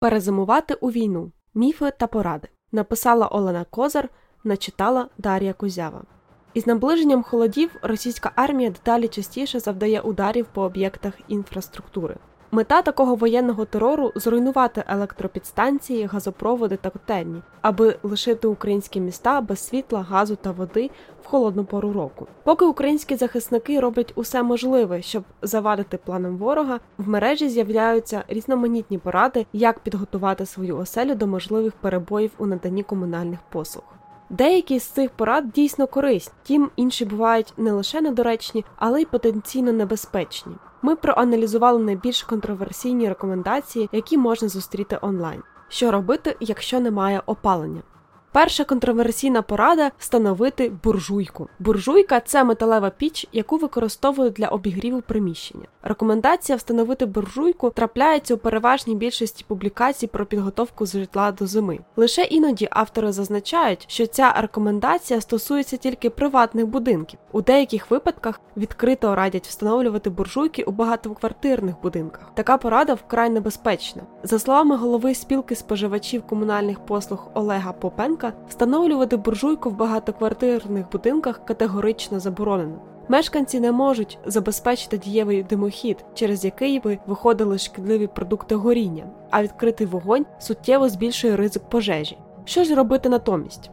Перезимувати у війну. Міфи та поради. Написала Олена Козар, начитала Дар'я Кузява. Із наближенням холодів російська армія деталі частіше завдає ударів по об'єктах інфраструктури. Мета такого воєнного терору зруйнувати електропідстанції, газопроводи та котельні, аби лишити українські міста без світла, газу та води в холодну пору року. Поки українські захисники роблять усе можливе, щоб завадити планам ворога, в мережі з'являються різноманітні поради, як підготувати свою оселю до можливих перебоїв у наданні комунальних послуг. Деякі з цих порад дійсно корисні, тім інші бувають не лише недоречні, але й потенційно небезпечні. Ми проаналізували найбільш контроверсійні рекомендації, які можна зустріти онлайн. Що робити, якщо немає опалення? Перша контроверсійна порада встановити буржуйку. Буржуйка це металева піч, яку використовують для обігріву приміщення. Рекомендація встановити буржуйку трапляється у переважній більшості публікацій про підготовку житла до зими. Лише іноді автори зазначають, що ця рекомендація стосується тільки приватних будинків. У деяких випадках відкрито радять встановлювати буржуйки у багатоквартирних будинках. Така порада вкрай небезпечна. За словами голови спілки споживачів комунальних послуг Олега Попенка, встановлювати буржуйку в багатоквартирних будинках категорично заборонено. Мешканці не можуть забезпечити дієвий димохід, через який би виходили шкідливі продукти горіння, а відкритий вогонь суттєво збільшує ризик пожежі. Що ж робити натомість?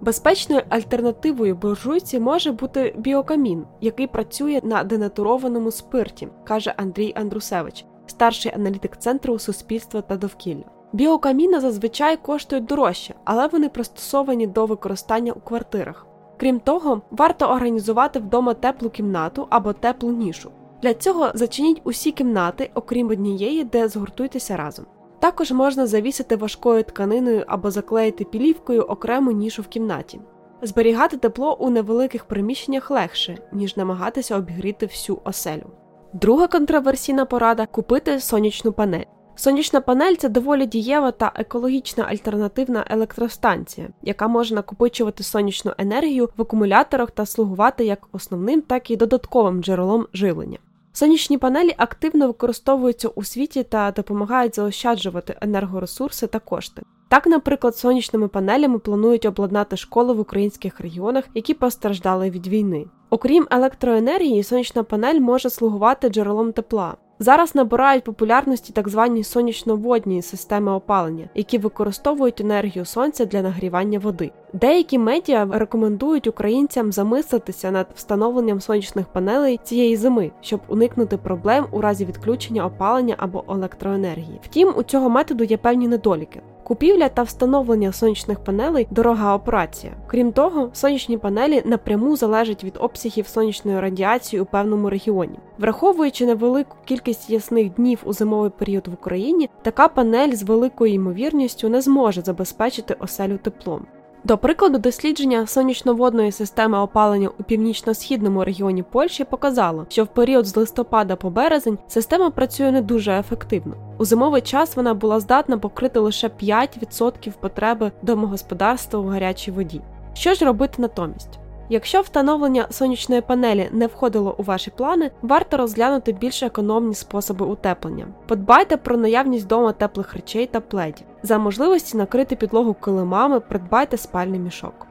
Безпечною альтернативою буржуйці може бути біокамін, який працює на денатурованому спирті, каже Андрій Андрусевич, старший аналітик центру суспільства та довкілля. Біокаміни зазвичай коштують дорожче, але вони пристосовані до використання у квартирах. Крім того, варто організувати вдома теплу кімнату або теплу нішу. Для цього зачиніть усі кімнати, окрім однієї, де згуртуйтеся разом. Також можна завісити важкою тканиною або заклеїти пілівкою окрему нішу в кімнаті. Зберігати тепло у невеликих приміщеннях легше, ніж намагатися обігріти всю оселю. Друга контроверсійна порада купити сонячну панель. Сонячна панель це доволі дієва та екологічна альтернативна електростанція, яка може накопичувати сонячну енергію в акумуляторах та слугувати як основним, так і додатковим джерелом живлення. Сонячні панелі активно використовуються у світі та допомагають заощаджувати енергоресурси та кошти. Так, наприклад, сонячними панелями планують обладнати школи в українських регіонах, які постраждали від війни. Окрім електроенергії, сонячна панель може слугувати джерелом тепла. Зараз набирають популярності так звані сонячно-водні системи опалення, які використовують енергію сонця для нагрівання води. Деякі медіа рекомендують українцям замислитися над встановленням сонячних панелей цієї зими, щоб уникнути проблем у разі відключення опалення або електроенергії. Втім, у цього методу є певні недоліки. Купівля та встановлення сонячних панелей дорога операція. Крім того, сонячні панелі напряму залежать від обсягів сонячної радіації у певному регіоні. Враховуючи невелику кількість ясних днів у зимовий період в Україні, така панель з великою ймовірністю не зможе забезпечити оселю теплом. До прикладу, дослідження сонячноводної системи опалення у північно-східному регіоні Польщі показало, що в період з листопада по березень система працює не дуже ефективно. У зимовий час вона була здатна покрити лише 5% потреби домогосподарства у гарячій воді. Що ж робити натомість? Якщо встановлення сонячної панелі не входило у ваші плани, варто розглянути більш економні способи утеплення. Подбайте про наявність вдома теплих речей та пледів. За можливості накрити підлогу килимами, придбайте спальний мішок.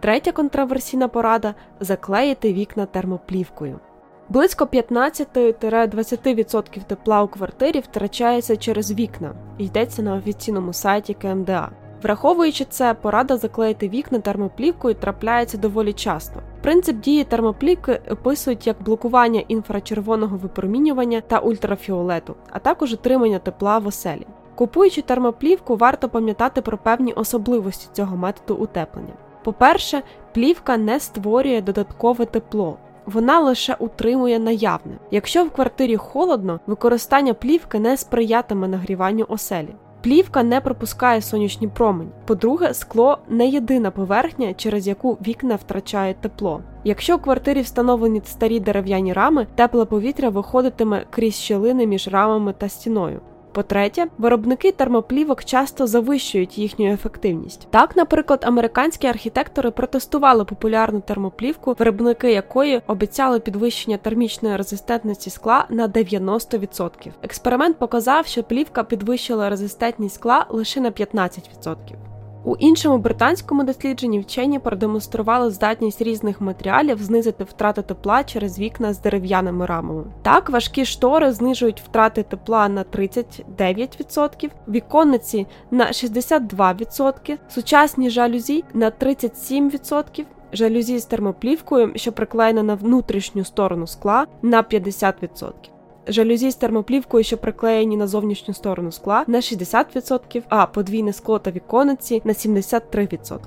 Третя контроверсійна порада заклеїти вікна термоплівкою. Близько 15-20% тепла у квартирі втрачається через вікна, йдеться на офіційному сайті КМДА. Враховуючи це, порада заклеїти вікна термоплівкою трапляється доволі часто. Принцип дії термоплівки описують як блокування інфрачервоного випромінювання та ультрафіолету, а також отримання тепла в оселі. Купуючи термоплівку, варто пам'ятати про певні особливості цього методу утеплення. По-перше, плівка не створює додаткове тепло. Вона лише утримує наявне. Якщо в квартирі холодно, використання плівки не сприятиме нагріванню оселі. Плівка не пропускає сонячні промені. По-друге, скло не єдина поверхня, через яку вікна втрачають тепло. Якщо в квартирі встановлені старі дерев'яні рами, тепле повітря виходитиме крізь щілини між рамами та стіною. По-третє, виробники термоплівок часто завищують їхню ефективність. Так, наприклад, американські архітектори протестували популярну термоплівку, виробники якої обіцяли підвищення термічної резистентності скла на 90%. Експеримент показав, що плівка підвищила резистентність скла лише на 15%. У іншому британському дослідженні вчені продемонстрували здатність різних матеріалів знизити втрати тепла через вікна з дерев'яними рамами. Так, важкі штори знижують втрати тепла на 39%, віконниці на 62%, сучасні жалюзі на 37%, жалюзі з термоплівкою, що приклеєна на внутрішню сторону скла, на 50% жалюзі з термоплівкою, що приклеєні на зовнішню сторону скла, на 60%, а подвійне скло та вікониці на 73%.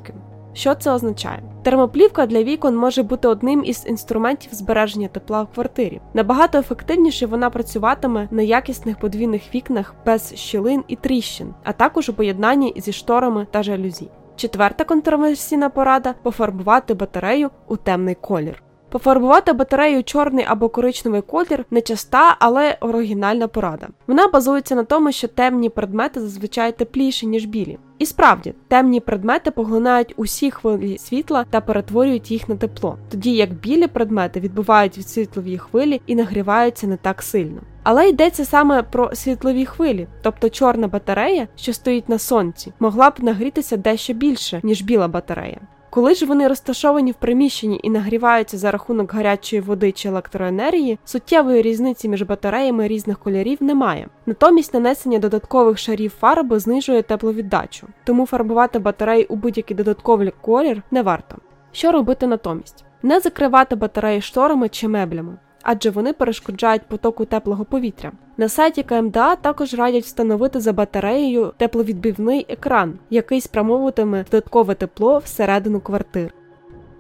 Що це означає? Термоплівка для вікон може бути одним із інструментів збереження тепла в квартирі. Набагато ефективніше вона працюватиме на якісних подвійних вікнах без щілин і тріщин, а також у поєднанні зі шторами та жалюзі. Четверта контроверсійна порада пофарбувати батарею у темний колір. Пофарбувати батарею чорний або коричневий колір не часта, але оригінальна порада. Вона базується на тому, що темні предмети зазвичай тепліші, ніж білі. І справді, темні предмети поглинають усі хвилі світла та перетворюють їх на тепло, тоді як білі предмети відбувають від світлові хвилі і нагріваються не так сильно. Але йдеться саме про світлові хвилі, тобто чорна батарея, що стоїть на сонці, могла б нагрітися дещо більше, ніж біла батарея. Коли ж вони розташовані в приміщенні і нагріваються за рахунок гарячої води чи електроенергії, суттєвої різниці між батареями різних кольорів немає. Натомість нанесення додаткових шарів фарби знижує тепловіддачу, тому фарбувати батареї у будь-який додатковий колір не варто. Що робити натомість? Не закривати батареї шторами чи меблями адже вони перешкоджають потоку теплого повітря. На сайті КМДА також радять встановити за батареєю тепловідбивний екран, який спрямовуватиме додаткове тепло всередину квартир.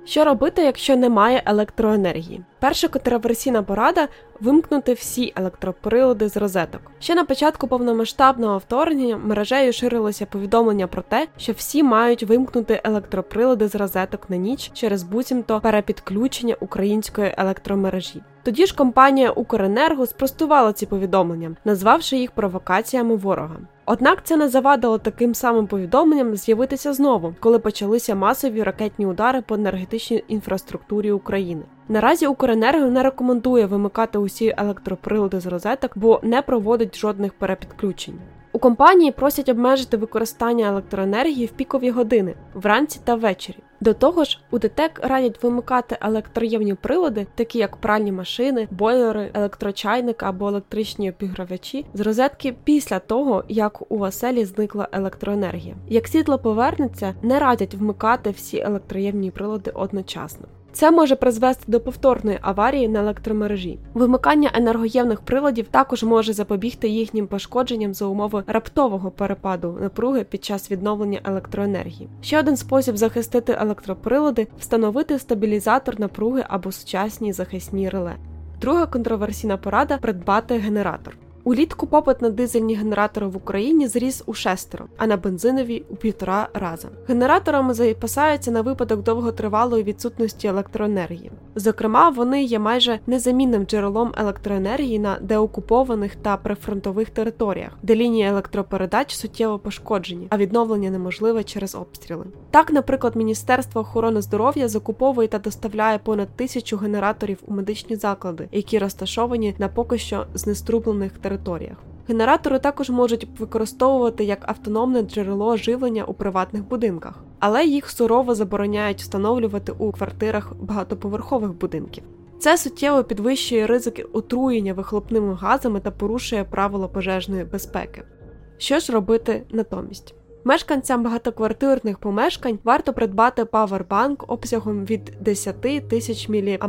Що робити, якщо немає електроенергії? Перша контроверсійна порада вимкнути всі електроприлади з розеток. Ще на початку повномасштабного вторгнення мережею ширилося повідомлення про те, що всі мають вимкнути електроприлади з розеток на ніч через буцімто перепідключення української електромережі. Тоді ж компанія Укренерго спростувала ці повідомлення, назвавши їх провокаціями ворога. Однак це не завадило таким самим повідомленням з'явитися знову, коли почалися масові ракетні удари по енергетичній інфраструктурі України. Наразі Укренерго не рекомендує вимикати усі електроприлади з розеток, бо не проводить жодних перепідключень. У компанії просять обмежити використання електроенергії в пікові години вранці та ввечері. До того ж, у ДТЕК радять вимикати електроємні прилади, такі як пральні машини, бойлери, електрочайник або електричні опігравачі, з розетки після того, як у оселі зникла електроенергія. Як світло повернеться, не радять вмикати всі електроємні прилади одночасно. Це може призвести до повторної аварії на електромережі. Вимикання енергоємних приладів також може запобігти їхнім пошкодженням за умови раптового перепаду напруги під час відновлення електроенергії. Ще один спосіб захистити електроприлади встановити стабілізатор напруги або сучасні захисні реле. Друга контроверсійна порада придбати генератор. Улітку попит на дизельні генератори в Україні зріс у шестеро, а на бензинові у півтора рази. Генераторами запасаються на випадок довготривалої відсутності електроенергії. Зокрема, вони є майже незамінним джерелом електроенергії на деокупованих та прифронтових територіях, де лінії електропередач суттєво пошкоджені, а відновлення неможливе через обстріли. Так, наприклад, Міністерство охорони здоров'я закуповує та доставляє понад тисячу генераторів у медичні заклади, які розташовані на поки що знеструблених територіях територіях. Генератори також можуть використовувати як автономне джерело живлення у приватних будинках, але їх сурово забороняють встановлювати у квартирах багатоповерхових будинків. Це суттєво підвищує ризики отруєння вихлопними газами та порушує правила пожежної безпеки. Що ж робити натомість? Мешканцям багатоквартирних помешкань варто придбати павербанк обсягом від 10 тисяч мАч,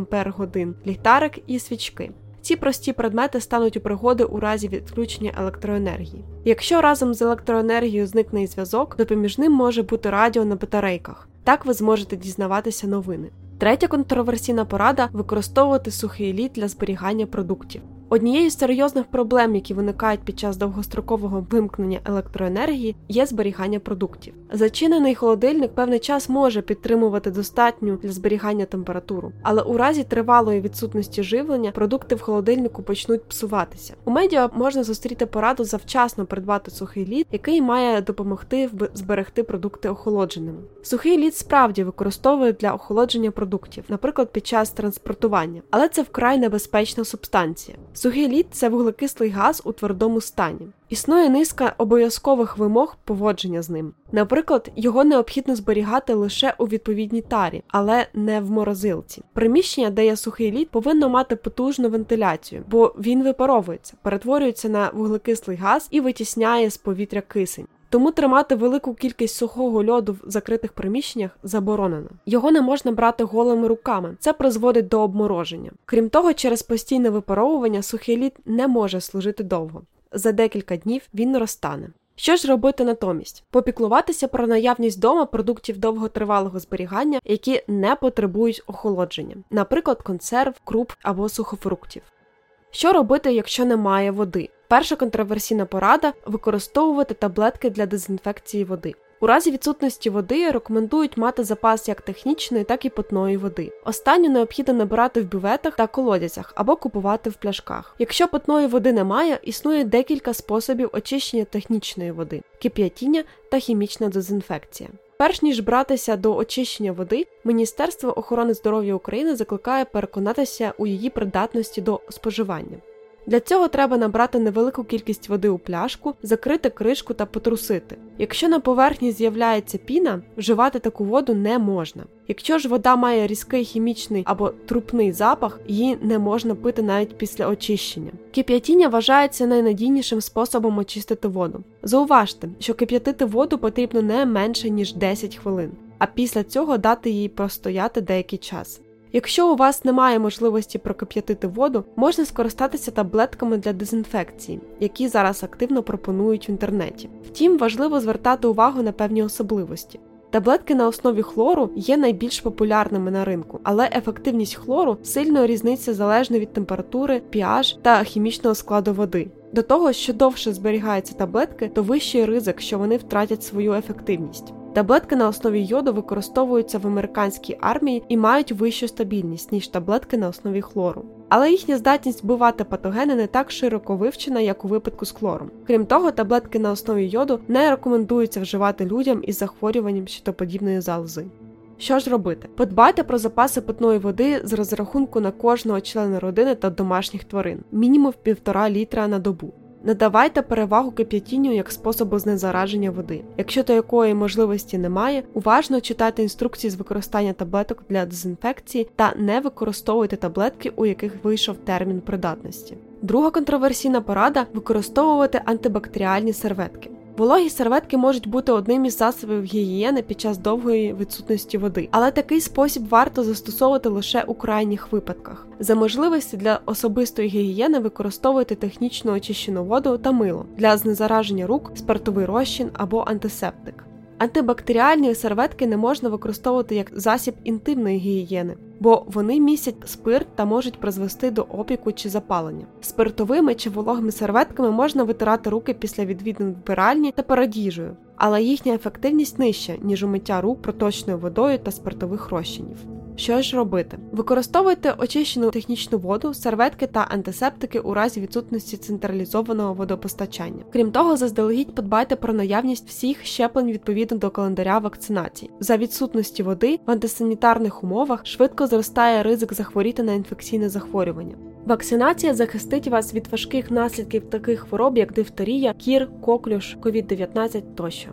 ліхтарик і свічки. Ці прості предмети стануть у пригоди у разі відключення електроенергії. Якщо разом з електроенергією зникне і зв'язок, допоміжним може бути радіо на батарейках. Так ви зможете дізнаватися новини. Третя контроверсійна порада використовувати сухий лід для зберігання продуктів. Однією з серйозних проблем, які виникають під час довгострокового вимкнення електроенергії, є зберігання продуктів. Зачинений холодильник певний час може підтримувати достатню для зберігання температуру, але у разі тривалої відсутності живлення продукти в холодильнику почнуть псуватися. У медіа можна зустріти пораду завчасно придбати сухий лід, який має допомогти зберегти продукти охолодженими. Сухий лід справді використовують для охолодження продуктів, наприклад, під час транспортування, але це вкрай небезпечна субстанція. Сухий лід це вуглекислий газ у твердому стані. Існує низка обов'язкових вимог поводження з ним. Наприклад, його необхідно зберігати лише у відповідній тарі, але не в морозилці. Приміщення, де є сухий лід, повинно мати потужну вентиляцію, бо він випаровується, перетворюється на вуглекислий газ і витісняє з повітря кисень. Тому тримати велику кількість сухого льоду в закритих приміщеннях заборонено. Його не можна брати голими руками, це призводить до обмороження. Крім того, через постійне випаровування сухий лід не може служити довго. За декілька днів він розтане. Що ж робити натомість? Попіклуватися про наявність дома продуктів довготривалого зберігання, які не потребують охолодження, наприклад, консерв, круп або сухофруктів. Що робити, якщо немає води? Перша контроверсійна порада використовувати таблетки для дезінфекції води. У разі відсутності води рекомендують мати запас як технічної, так і питної води. Останню необхідно набирати в бюветах та колодязях або купувати в пляшках. Якщо питної води немає, існує декілька способів очищення технічної води кип'ятіння та хімічна дезінфекція. Перш ніж братися до очищення води, Міністерство охорони здоров'я України закликає переконатися у її придатності до споживання. Для цього треба набрати невелику кількість води у пляшку, закрити кришку та потрусити. Якщо на поверхні з'являється піна, вживати таку воду не можна. Якщо ж вода має різкий хімічний або трупний запах, її не можна пити навіть після очищення. Кип'ятіння вважається найнадійнішим способом очистити воду. Зауважте, що кип'ятити воду потрібно не менше ніж 10 хвилин, а після цього дати їй простояти деякий час. Якщо у вас немає можливості прокип'ятити воду, можна скористатися таблетками для дезінфекції, які зараз активно пропонують в інтернеті. Втім, важливо звертати увагу на певні особливості. Таблетки на основі хлору є найбільш популярними на ринку, але ефективність хлору сильно різниця залежно від температури, pH та хімічного складу води. До того, що довше зберігаються таблетки, то вищий ризик, що вони втратять свою ефективність. Таблетки на основі йоду використовуються в американській армії і мають вищу стабільність, ніж таблетки на основі хлору. Але їхня здатність вбивати патогени не так широко вивчена, як у випадку з хлором. Крім того, таблетки на основі йоду не рекомендуються вживати людям із захворюванням щитоподібної залози. Що ж робити? Подбайте про запаси питної води з розрахунку на кожного члена родини та домашніх тварин, мінімум півтора літра на добу. Надавайте перевагу кип'ятінню як способу знезараження води. Якщо такої можливості немає, уважно читайте інструкції з використання таблеток для дезінфекції та не використовуйте таблетки, у яких вийшов термін придатності. Друга контроверсійна порада використовувати антибактеріальні серветки. Вологі серветки можуть бути одним із засобів гігієни під час довгої відсутності води, але такий спосіб варто застосовувати лише у крайніх випадках. За можливості для особистої гігієни використовуйте технічно очищену воду та мило для знезараження рук, спиртовий розчин або антисептик. Антибактеріальні серветки не можна використовувати як засіб інтимної гігієни, бо вони містять спирт та можуть призвести до опіку чи запалення. Спиртовими чи вологими серветками можна витирати руки після відвідин вбиральні та перед але їхня ефективність нижча, ніж умиття рук проточною водою та спиртових розчинів. Що ж робити? Використовуйте очищену технічну воду, серветки та антисептики у разі відсутності централізованого водопостачання. Крім того, заздалегідь подбайте про наявність всіх щеплень відповідно до календаря вакцинації. За відсутності води в антисанітарних умовах швидко зростає ризик захворіти на інфекційне захворювання. Вакцинація захистить вас від важких наслідків таких хвороб, як дифтерія, кір, коклюш, COVID-19 тощо.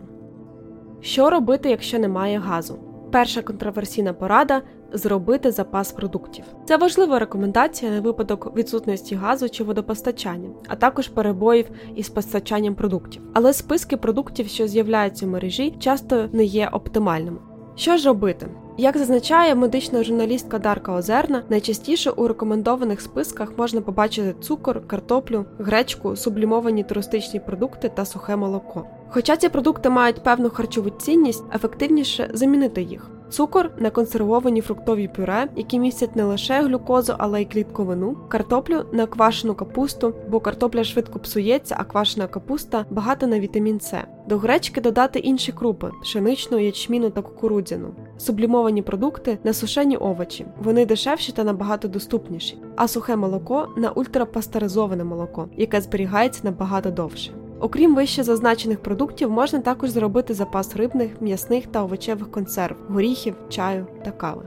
Що робити, якщо немає газу? Перша контроверсійна порада зробити запас продуктів. Це важлива рекомендація на випадок відсутності газу чи водопостачання, а також перебоїв із постачанням продуктів. Але списки продуктів, що з'являються в мережі, часто не є оптимальними. Що ж робити? Як зазначає медична журналістка Дарка Озерна, найчастіше у рекомендованих списках можна побачити цукор, картоплю, гречку, сублімовані туристичні продукти та сухе молоко. Хоча ці продукти мають певну харчову цінність, ефективніше замінити їх. Цукор на консервовані фруктові пюре, які містять не лише глюкозу, але й клітковину, картоплю на квашену капусту, бо картопля швидко псується, а квашена капуста багата на вітамін С. До гречки додати інші крупи пшеничну, ячміну та кукурудзяну, сублімовані продукти на сушені овочі. Вони дешевші та набагато доступніші, а сухе молоко на ультрапастеризоване молоко, яке зберігається набагато довше. Окрім вище зазначених продуктів, можна також зробити запас рибних, м'ясних та овочевих консерв, горіхів, чаю та кави.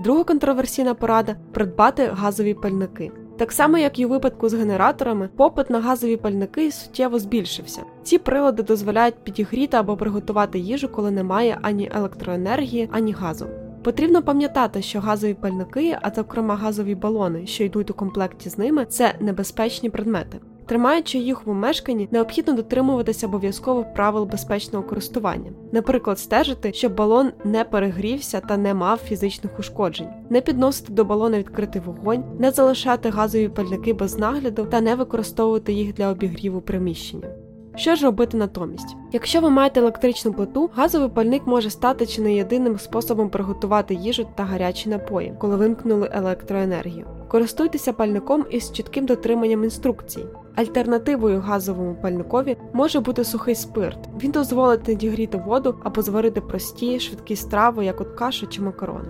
Друга контроверсійна порада придбати газові пальники. Так само, як і у випадку з генераторами, попит на газові пальники суттєво збільшився. Ці прилади дозволяють підігріти або приготувати їжу, коли немає ані електроенергії, ані газу. Потрібно пам'ятати, що газові пальники, а зокрема газові балони, що йдуть у комплекті з ними, це небезпечні предмети. Тримаючи їх у помешканні, необхідно дотримуватися обов'язково правил безпечного користування, наприклад, стежити, щоб балон не перегрівся та не мав фізичних ушкоджень, не підносити до балона відкритий вогонь, не залишати газові пальники без нагляду та не використовувати їх для обігріву приміщення. Що ж робити натомість? Якщо ви маєте електричну плиту, газовий пальник може стати чи не єдиним способом приготувати їжу та гарячі напої, коли вимкнули електроенергію. Користуйтеся пальником із чітким дотриманням інструкцій. Альтернативою газовому пальникові може бути сухий спирт. Він дозволить надігріти воду або зварити прості, швидкі страви, як от кашу чи макарони.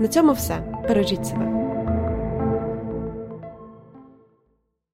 На цьому все. Бережіть себе.